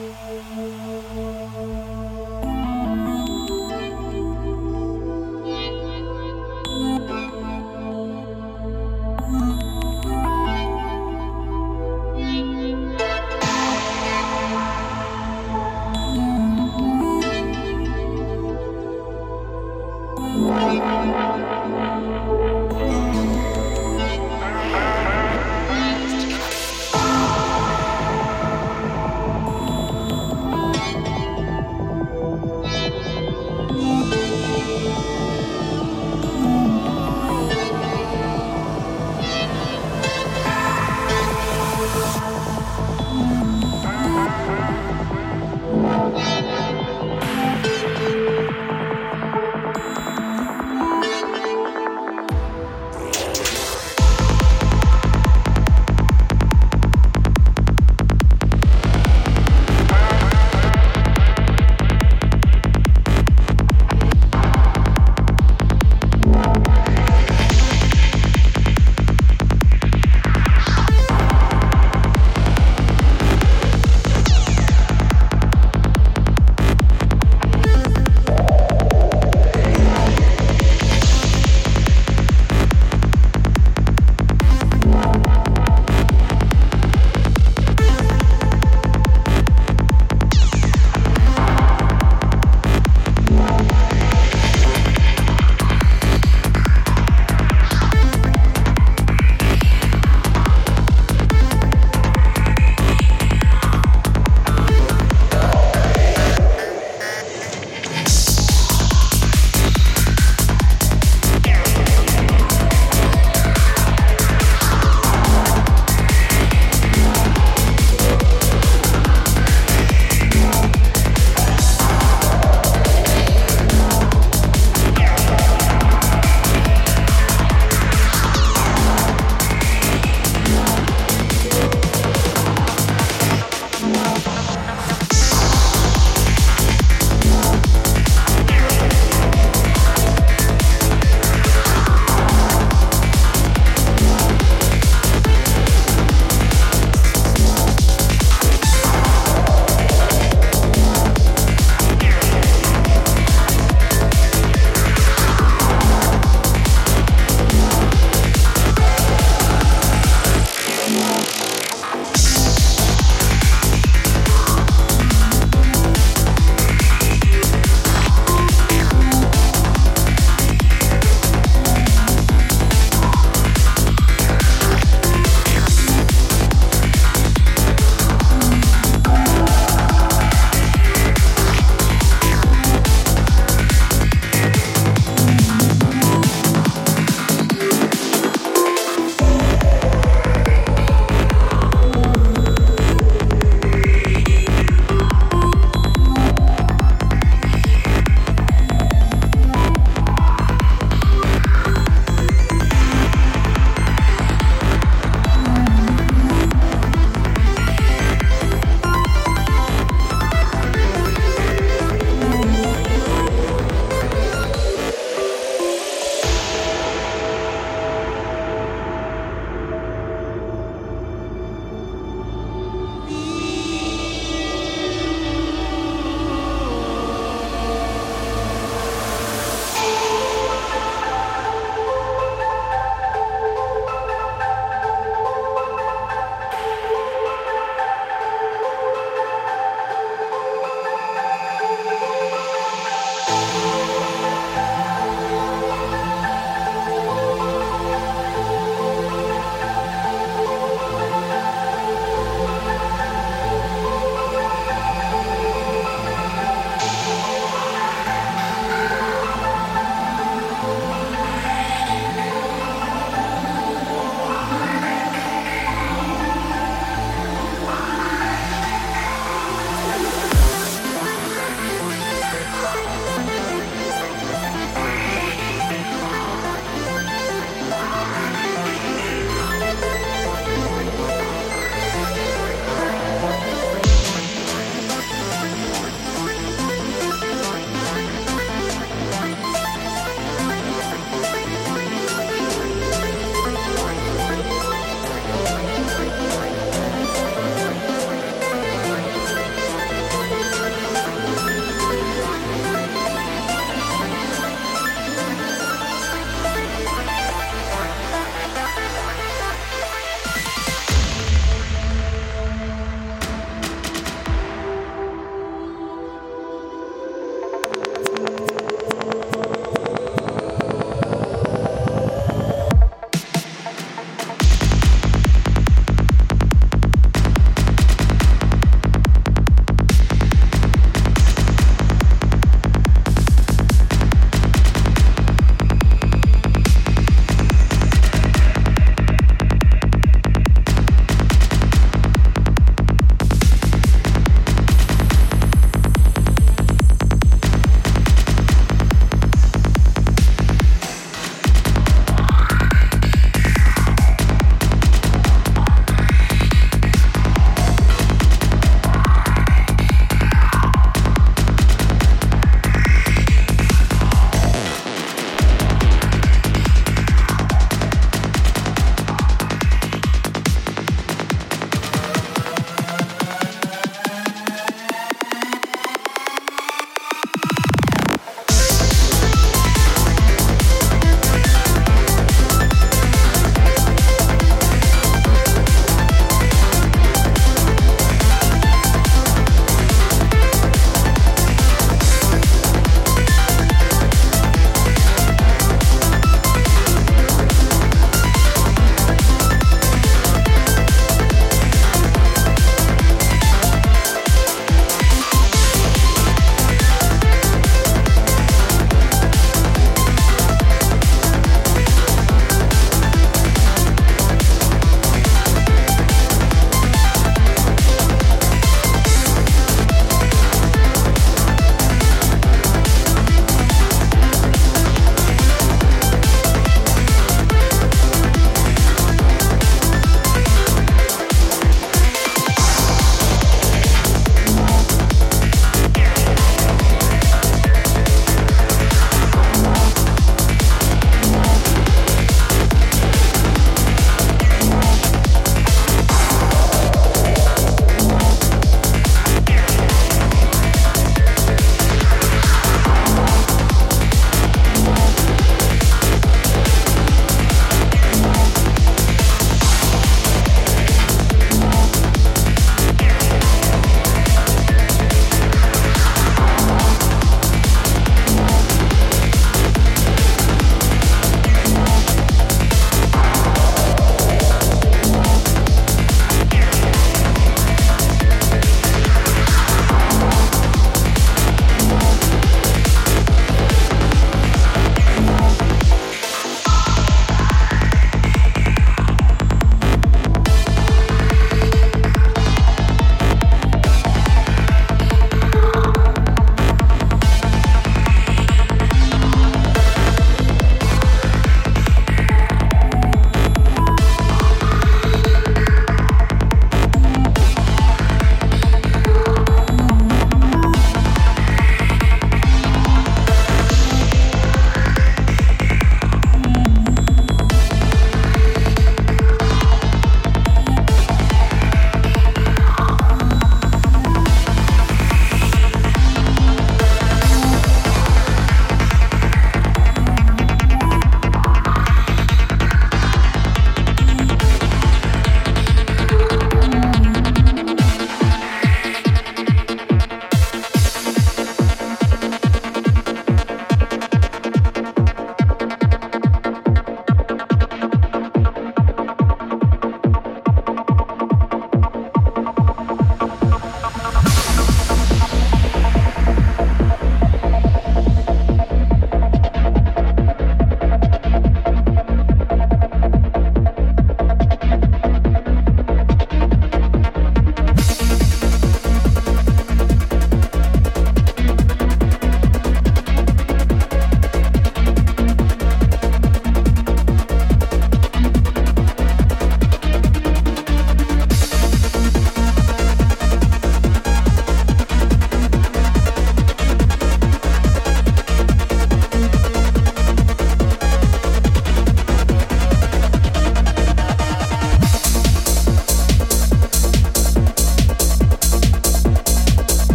Música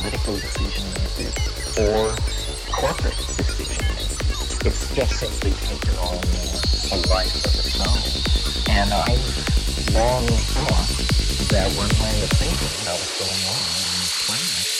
political decision makers or corporate decision makers. It's just simply taken on a life of its own. And I long thought that one way of thinking about what's going on on this planet